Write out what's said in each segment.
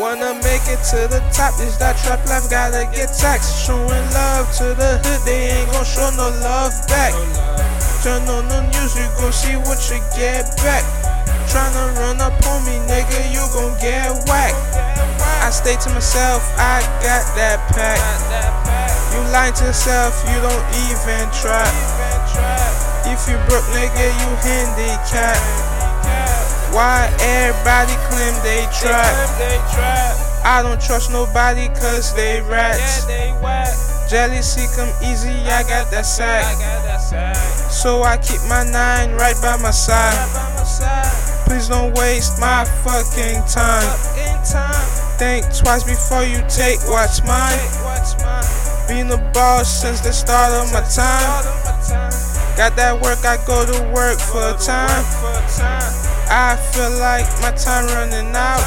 Wanna make it to the top, this that trap life gotta get taxed. Showing love to the hood, they ain't gon' show no love back. Turn on the news, you gon' see what you get back. Tryna run up on me, nigga, you gon' get whacked. I stay to myself, I got that pack. You lying to yourself, you don't even try. If you broke, nigga, you handicapped. Why everybody claim they trap? I don't trust nobody cause they rats. Jealousy come easy, I got that sack. So I keep my nine right by my side. Please don't waste my fucking time. Think twice before you take what's mine. Been the boss since the start of my time. Got that work, I go to work for a time. I feel like my time running out.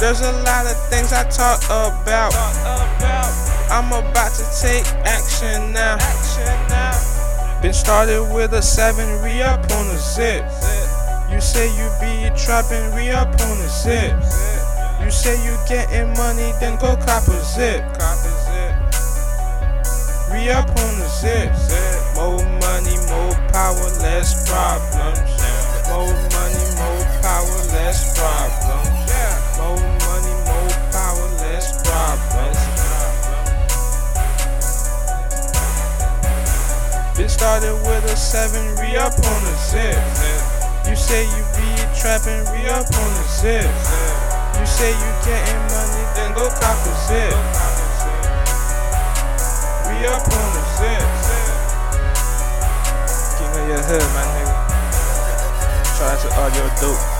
There's a lot of things I talk about. I'm about to take action now. Been started with a seven, re up on the zip. You say you be trapping, re up on the zip. You say you getting money, then go cop a zip. Re up on the zip. More money, more power, less problems. Problems. More money, more power, less problems. Been started with a seven, re up on the zip. You say you be trapping, re up on the zip. You say you getting money, then go cop a zip. Re up on the zip. King of your hood, my nigga. Out to your dope.